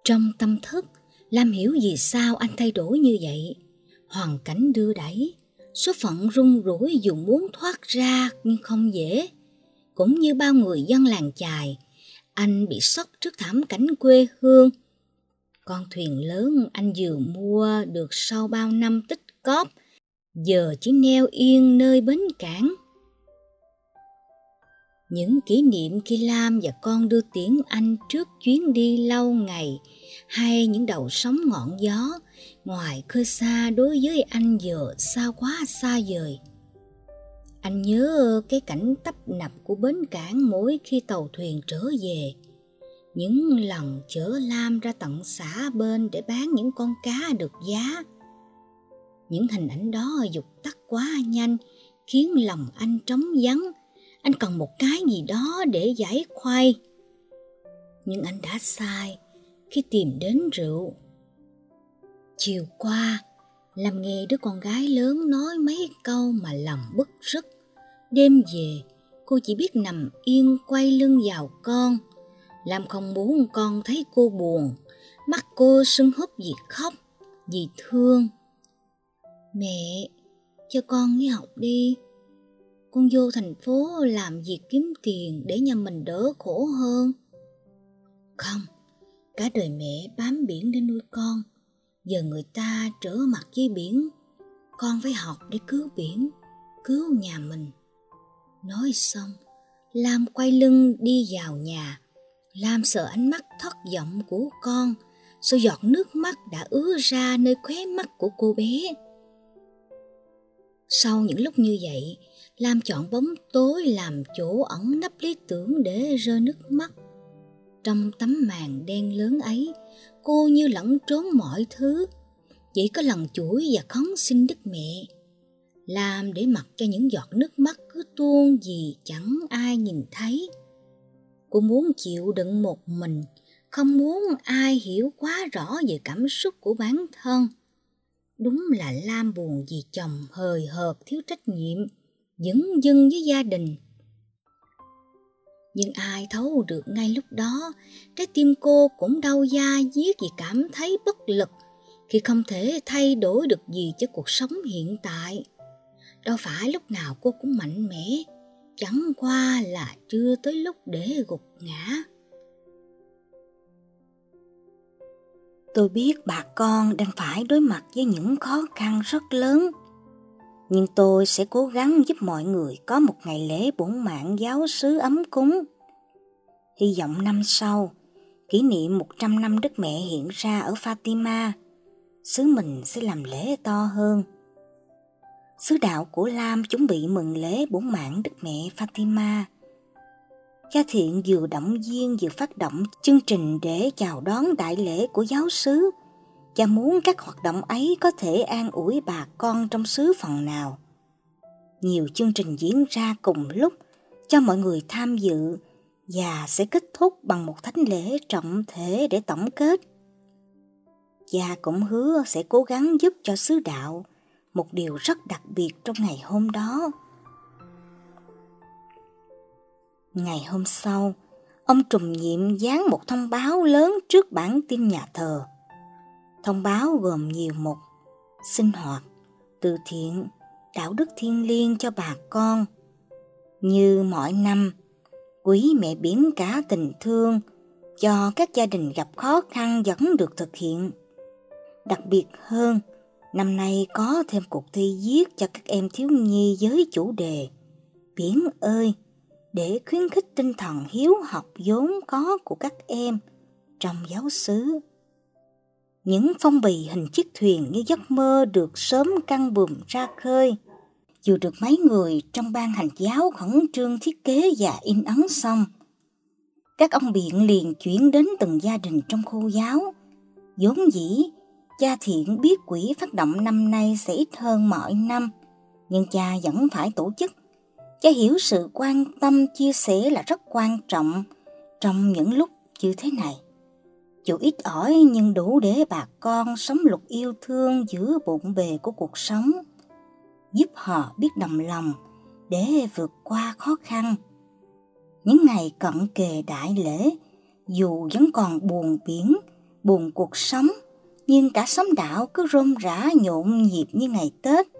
Trong tâm thức, Lam hiểu vì sao anh thay đổi như vậy. Hoàn cảnh đưa đẩy, số phận rung rủi dù muốn thoát ra nhưng không dễ. Cũng như bao người dân làng chài, anh bị sốc trước thảm cảnh quê hương. Con thuyền lớn anh vừa mua được sau bao năm tích cóp, giờ chỉ neo yên nơi bến cảng. Những kỷ niệm khi Lam và con đưa tiễn anh trước chuyến đi lâu ngày hay những đầu sóng ngọn gió ngoài khơi xa đối với anh giờ xa quá xa vời. Anh nhớ cái cảnh tấp nập của bến cảng mỗi khi tàu thuyền trở về. Những lần chở Lam ra tận xã bên để bán những con cá được giá. Những hình ảnh đó dục tắt quá nhanh, khiến lòng anh trống vắng. Anh cần một cái gì đó để giải khoai. Nhưng anh đã sai khi tìm đến rượu. Chiều qua, làm nghe đứa con gái lớn nói mấy câu mà lòng bức rứt. Đêm về, cô chỉ biết nằm yên quay lưng vào con. Làm không muốn con thấy cô buồn, mắt cô sưng húp vì khóc, vì thương. Mẹ, cho con nghỉ học đi. Con vô thành phố làm việc kiếm tiền để nhà mình đỡ khổ hơn. Không, cả đời mẹ bám biển để nuôi con. Giờ người ta trở mặt với biển, con phải học để cứu biển, cứu nhà mình. Nói xong, Lam quay lưng đi vào nhà. Lam sợ ánh mắt thất vọng của con, sự giọt nước mắt đã ứa ra nơi khóe mắt của cô bé. Sau những lúc như vậy, Lam chọn bóng tối làm chỗ ẩn nấp lý tưởng để rơi nước mắt. Trong tấm màn đen lớn ấy, cô như lẫn trốn mọi thứ, chỉ có lần chuỗi và khấn xin Đức Mẹ làm để mặc cho những giọt nước mắt cứ tuôn vì chẳng ai nhìn thấy. Cô muốn chịu đựng một mình, không muốn ai hiểu quá rõ về cảm xúc của bản thân. Đúng là Lam buồn vì chồng hời hợt thiếu trách nhiệm, dững dưng với gia đình. Nhưng ai thấu được ngay lúc đó, trái tim cô cũng đau da diết vì cảm thấy bất lực khi không thể thay đổi được gì cho cuộc sống hiện tại. Đâu phải lúc nào cô cũng mạnh mẽ chẳng qua là chưa tới lúc để gục ngã. Tôi biết bà con đang phải đối mặt với những khó khăn rất lớn nhưng tôi sẽ cố gắng giúp mọi người có một ngày lễ bổn mạng giáo sứ ấm cúng. Hy vọng năm sau, kỷ niệm 100 năm Đức Mẹ hiện ra ở Fatima, xứ mình sẽ làm lễ to hơn sứ đạo của Lam chuẩn bị mừng lễ bổn mạng Đức Mẹ Fatima. Cha Thiện vừa động viên vừa phát động chương trình để chào đón đại lễ của giáo xứ. Cha muốn các hoạt động ấy có thể an ủi bà con trong xứ phần nào. Nhiều chương trình diễn ra cùng lúc, cho mọi người tham dự và sẽ kết thúc bằng một thánh lễ trọng thể để tổng kết. Cha cũng hứa sẽ cố gắng giúp cho sứ đạo một điều rất đặc biệt trong ngày hôm đó. Ngày hôm sau, ông trùng nhiệm dán một thông báo lớn trước bản tin nhà thờ. Thông báo gồm nhiều mục, sinh hoạt, từ thiện, đạo đức thiên liêng cho bà con. Như mỗi năm, quý mẹ biển cả tình thương cho các gia đình gặp khó khăn vẫn được thực hiện. Đặc biệt hơn, năm nay có thêm cuộc thi viết cho các em thiếu nhi với chủ đề Biển ơi, để khuyến khích tinh thần hiếu học vốn có của các em trong giáo xứ. Những phong bì hình chiếc thuyền như giấc mơ được sớm căng buồm ra khơi. Dù được mấy người trong ban hành giáo khẩn trương thiết kế và in ấn xong, các ông biện liền chuyển đến từng gia đình trong khu giáo. vốn dĩ, cha thiện biết quỹ phát động năm nay sẽ ít hơn mọi năm, nhưng cha vẫn phải tổ chức Cha hiểu sự quan tâm chia sẻ là rất quan trọng trong những lúc như thế này. Dù ít ỏi nhưng đủ để bà con sống lục yêu thương giữa bộn bề của cuộc sống, giúp họ biết đồng lòng để vượt qua khó khăn. Những ngày cận kề đại lễ, dù vẫn còn buồn biển, buồn cuộc sống, nhưng cả xóm đảo cứ rôm rã nhộn nhịp như ngày Tết –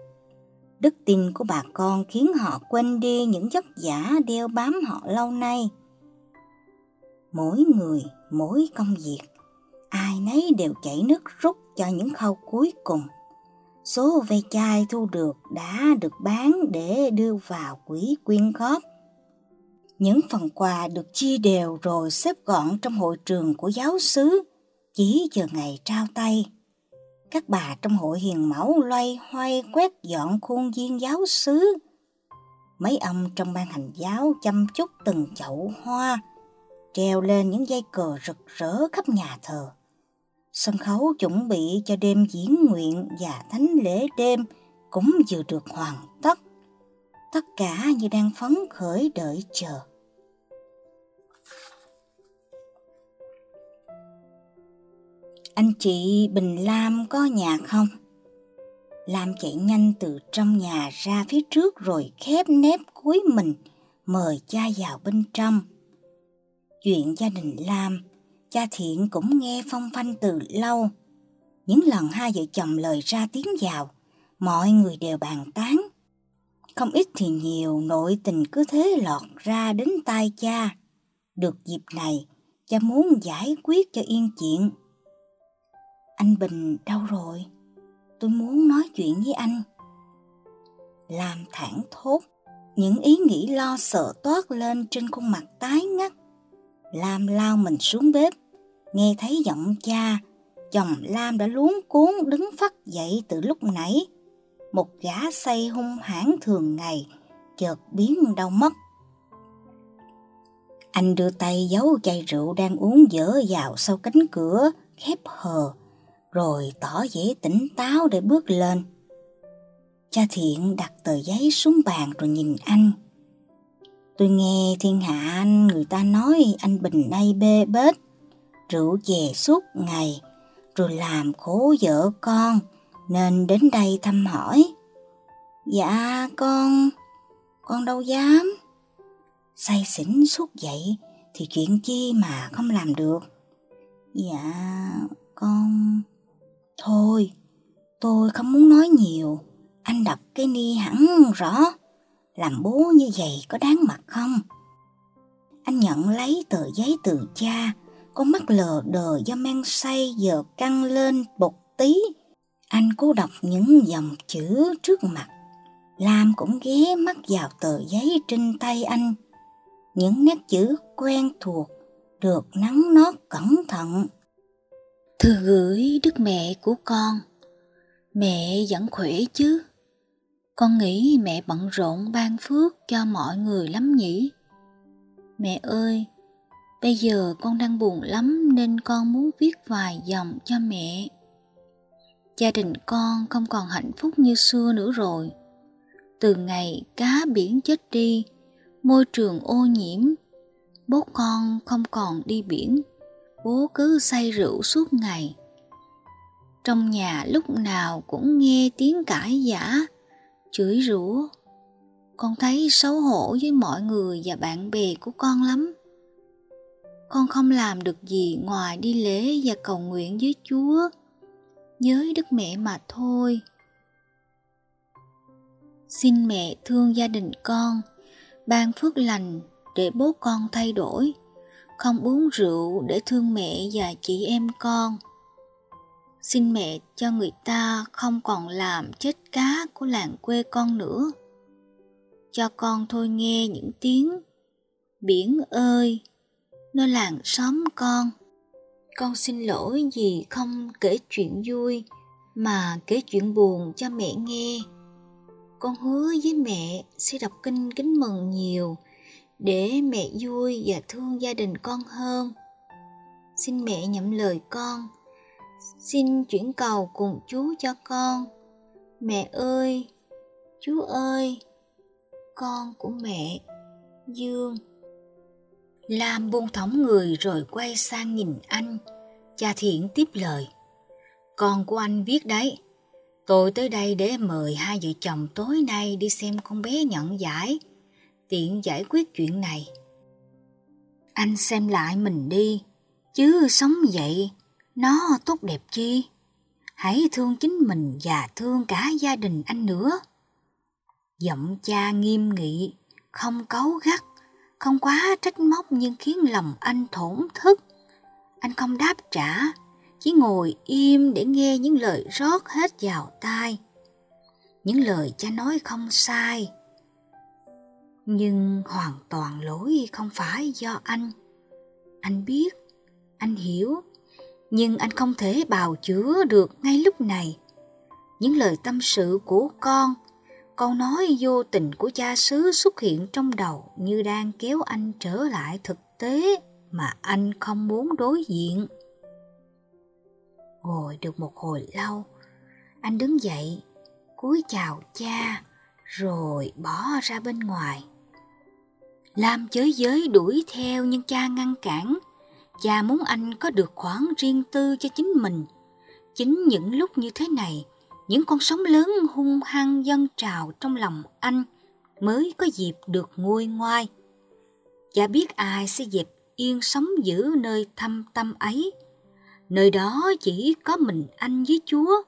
Đức tin của bà con khiến họ quên đi những vất giả đeo bám họ lâu nay. Mỗi người, mỗi công việc, ai nấy đều chảy nước rút cho những khâu cuối cùng. Số ve chai thu được đã được bán để đưa vào quỹ quyên góp. Những phần quà được chia đều rồi xếp gọn trong hội trường của giáo xứ, chỉ chờ ngày trao tay các bà trong hội hiền mẫu loay hoay quét dọn khuôn viên giáo xứ. Mấy ông trong ban hành giáo chăm chút từng chậu hoa, treo lên những dây cờ rực rỡ khắp nhà thờ. Sân khấu chuẩn bị cho đêm diễn nguyện và thánh lễ đêm cũng vừa được hoàn tất. Tất cả như đang phấn khởi đợi chờ. Anh chị Bình Lam có nhà không? Lam chạy nhanh từ trong nhà ra phía trước rồi khép nép cúi mình mời cha vào bên trong. Chuyện gia đình Lam, cha Thiện cũng nghe phong phanh từ lâu. Những lần hai vợ chồng lời ra tiếng vào, mọi người đều bàn tán. Không ít thì nhiều nội tình cứ thế lọt ra đến tai cha. Được dịp này, cha muốn giải quyết cho yên chuyện anh Bình đâu rồi? Tôi muốn nói chuyện với anh. Làm thẳng thốt, những ý nghĩ lo sợ toát lên trên khuôn mặt tái ngắt. Lam lao mình xuống bếp, nghe thấy giọng cha, chồng Lam đã luống cuốn đứng phát dậy từ lúc nãy. Một gã say hung hãn thường ngày, chợt biến đâu mất. Anh đưa tay giấu chai rượu đang uống dở vào sau cánh cửa, khép hờ, rồi tỏ vẻ tỉnh táo để bước lên. Cha Thiện đặt tờ giấy xuống bàn rồi nhìn anh. Tôi nghe thiên hạ anh người ta nói anh Bình nay bê bết, rượu chè suốt ngày, rồi làm khổ vợ con, nên đến đây thăm hỏi. Dạ con, con đâu dám. Say xỉn suốt dậy thì chuyện chi mà không làm được. Dạ, con... Thôi, tôi không muốn nói nhiều. Anh đập cái ni hẳn rõ. Làm bố như vậy có đáng mặt không? Anh nhận lấy tờ giấy từ cha, con mắt lờ đờ do men say giờ căng lên bột tí. Anh cố đọc những dòng chữ trước mặt. Lam cũng ghé mắt vào tờ giấy trên tay anh. Những nét chữ quen thuộc, được nắng nót cẩn thận. Thư gửi đức mẹ của con Mẹ vẫn khỏe chứ Con nghĩ mẹ bận rộn ban phước cho mọi người lắm nhỉ Mẹ ơi Bây giờ con đang buồn lắm nên con muốn viết vài dòng cho mẹ Gia đình con không còn hạnh phúc như xưa nữa rồi Từ ngày cá biển chết đi môi trường ô nhiễm, bố con không còn đi biển, bố cứ say rượu suốt ngày. Trong nhà lúc nào cũng nghe tiếng cãi giả, chửi rủa. Con thấy xấu hổ với mọi người và bạn bè của con lắm. Con không làm được gì ngoài đi lễ và cầu nguyện với Chúa, với Đức Mẹ mà thôi. Xin mẹ thương gia đình con, ban phước lành để bố con thay đổi, không uống rượu để thương mẹ và chị em con. Xin mẹ cho người ta không còn làm chết cá của làng quê con nữa. Cho con thôi nghe những tiếng biển ơi, nơi làng xóm con. Con xin lỗi vì không kể chuyện vui, mà kể chuyện buồn cho mẹ nghe. Con hứa với mẹ sẽ đọc kinh kính mừng nhiều, để mẹ vui và thương gia đình con hơn. Xin mẹ nhậm lời con. Xin chuyển cầu cùng chú cho con. Mẹ ơi chú ơi, con của mẹ, dương lam buông thõng người rồi quay sang nhìn anh cha thiện tiếp lời con của anh viết đấy Tôi tới đây để mời hai vợ chồng tối nay đi xem con bé nhận giải, tiện giải quyết chuyện này. Anh xem lại mình đi, chứ sống vậy, nó tốt đẹp chi? Hãy thương chính mình và thương cả gia đình anh nữa. Giọng cha nghiêm nghị, không cấu gắt, không quá trách móc nhưng khiến lòng anh thổn thức. Anh không đáp trả, chỉ ngồi im để nghe những lời rót hết vào tai. Những lời cha nói không sai, nhưng hoàn toàn lỗi không phải do anh. Anh biết, anh hiểu, nhưng anh không thể bào chữa được ngay lúc này. Những lời tâm sự của con, câu nói vô tình của cha xứ xuất hiện trong đầu như đang kéo anh trở lại thực tế mà anh không muốn đối diện. Ngồi được một hồi lâu, anh đứng dậy, cúi chào cha, rồi bỏ ra bên ngoài. Lam chới giới đuổi theo nhưng cha ngăn cản. Cha muốn anh có được khoảng riêng tư cho chính mình. Chính những lúc như thế này, những con sóng lớn hung hăng dâng trào trong lòng anh mới có dịp được nguôi ngoai. Chả biết ai sẽ dẹp yên sống giữ nơi thâm tâm ấy Nơi đó chỉ có mình anh với Chúa.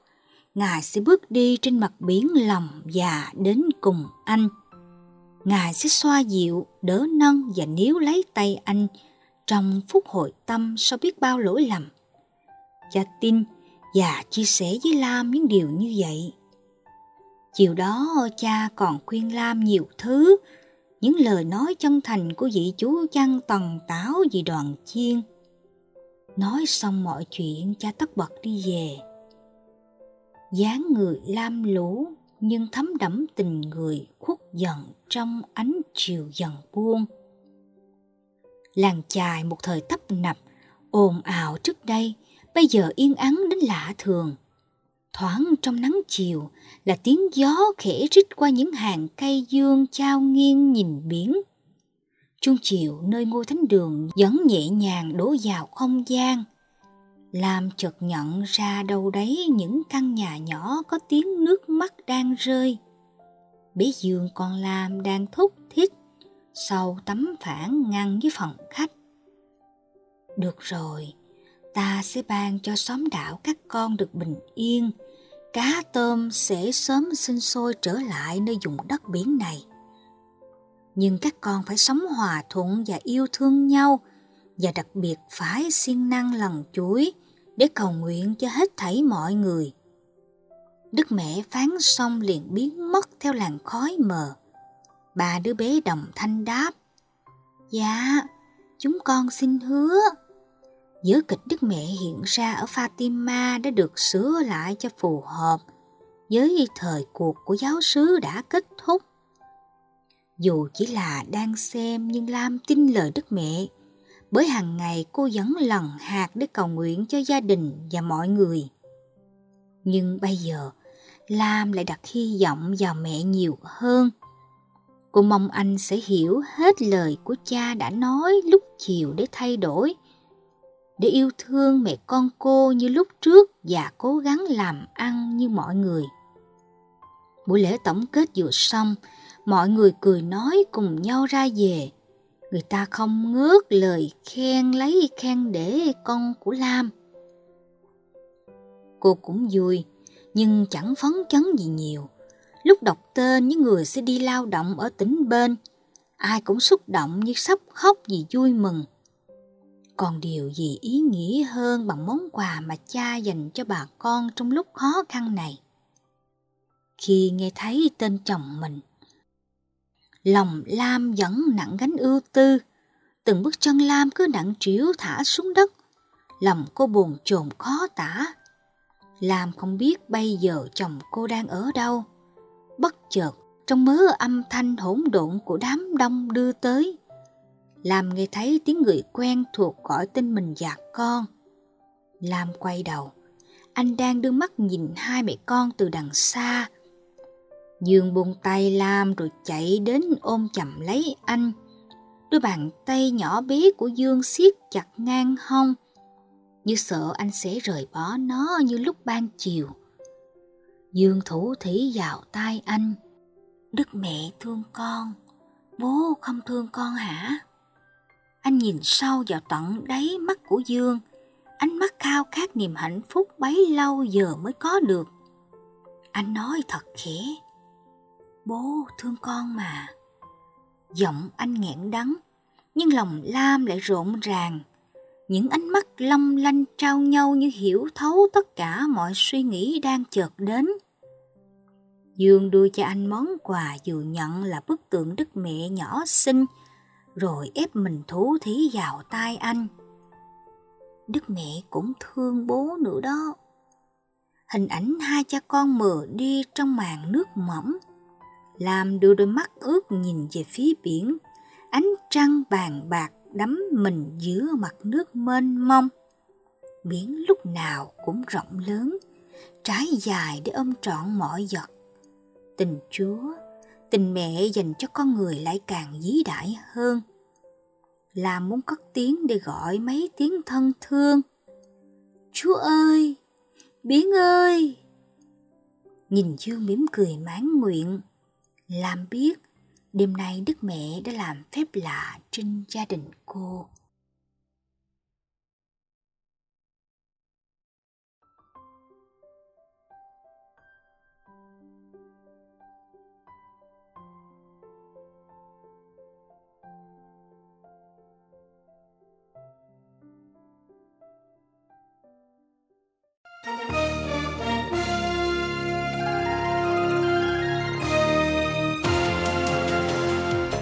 Ngài sẽ bước đi trên mặt biển lòng và đến cùng anh. Ngài sẽ xoa dịu, đỡ nâng và níu lấy tay anh trong phút hội tâm sau biết bao lỗi lầm. Cha tin và chia sẻ với Lam những điều như vậy. Chiều đó cha còn khuyên Lam nhiều thứ, những lời nói chân thành của vị chú chăn tần táo vì đoàn chiên – Nói xong mọi chuyện cha tất bật đi về. dáng người lam lũ nhưng thấm đẫm tình người khuất dần trong ánh chiều dần buông. Làng chài một thời tấp nập, ồn ào trước đây, bây giờ yên ắng đến lạ thường. Thoáng trong nắng chiều là tiếng gió khẽ rít qua những hàng cây dương trao nghiêng nhìn biển Trung chiều nơi ngôi thánh đường vẫn nhẹ nhàng đổ vào không gian. Làm chợt nhận ra đâu đấy những căn nhà nhỏ có tiếng nước mắt đang rơi. Bé Dương con Lam đang thúc thích sau tấm phản ngăn với phòng khách. Được rồi, ta sẽ ban cho xóm đảo các con được bình yên. Cá tôm sẽ sớm sinh sôi trở lại nơi vùng đất biển này nhưng các con phải sống hòa thuận và yêu thương nhau và đặc biệt phải siêng năng lần chuối để cầu nguyện cho hết thảy mọi người. Đức mẹ phán xong liền biến mất theo làn khói mờ. Ba đứa bé đồng thanh đáp. Dạ, chúng con xin hứa. Giới kịch Đức Mẹ hiện ra ở Fatima đã được sửa lại cho phù hợp với thời cuộc của giáo sứ đã kết thúc. Dù chỉ là đang xem nhưng Lam tin lời Đức Mẹ, bởi hàng ngày cô vẫn lần hạt để cầu nguyện cho gia đình và mọi người. Nhưng bây giờ, Lam lại đặt hy vọng vào mẹ nhiều hơn. Cô mong anh sẽ hiểu hết lời của cha đã nói lúc chiều để thay đổi, để yêu thương mẹ con cô như lúc trước và cố gắng làm ăn như mọi người. Buổi lễ tổng kết vừa xong, mọi người cười nói cùng nhau ra về. Người ta không ngớt lời khen lấy khen để con của Lam. Cô cũng vui, nhưng chẳng phấn chấn gì nhiều. Lúc đọc tên những người sẽ đi lao động ở tỉnh bên, ai cũng xúc động như sắp khóc vì vui mừng. Còn điều gì ý nghĩa hơn bằng món quà mà cha dành cho bà con trong lúc khó khăn này? Khi nghe thấy tên chồng mình, lòng Lam vẫn nặng gánh ưu tư, từng bước chân Lam cứ nặng trĩu thả xuống đất, lòng cô buồn chồn khó tả. Lam không biết bây giờ chồng cô đang ở đâu bất chợt trong mớ âm thanh hỗn độn của đám đông đưa tới làm nghe thấy tiếng người quen thuộc gọi tên mình và con. Lam quay đầu. Anh đang đưa mắt nhìn hai mẹ con từ đằng xa. Dương buông tay lam rồi chạy đến ôm chầm lấy anh. Đôi bàn tay nhỏ bé của dương siết chặt ngang hông. Như sợ anh sẽ rời bỏ nó như lúc ban chiều. Dương thủ thỉ vào tai anh. Đức mẹ thương con, bố không thương con hả? Anh nhìn sâu vào tận đáy mắt của Dương, ánh mắt khao khát niềm hạnh phúc bấy lâu giờ mới có được. Anh nói thật khẽ, bố thương con mà. Giọng anh nghẹn đắng, nhưng lòng Lam lại rộn ràng. Những ánh mắt long lanh trao nhau như hiểu thấu tất cả mọi suy nghĩ đang chợt đến. Dương đưa cho anh món quà dù nhận là bức tượng Đức Mẹ nhỏ xinh, rồi ép mình thú thí vào tai anh. Đức Mẹ cũng thương bố nữa đó. Hình ảnh hai cha con mờ đi trong màn nước mỏng, làm đưa đôi mắt ướt nhìn về phía biển, ánh trăng vàng bạc đắm mình giữa mặt nước mênh mông. Biển lúc nào cũng rộng lớn, trái dài để ôm trọn mọi vật tình Chúa, tình mẹ dành cho con người lại càng dí đại hơn. Là muốn cất tiếng để gọi mấy tiếng thân thương. Chúa ơi, biến ơi! Nhìn Dương mỉm cười mãn nguyện, làm biết đêm nay Đức Mẹ đã làm phép lạ trên gia đình cô.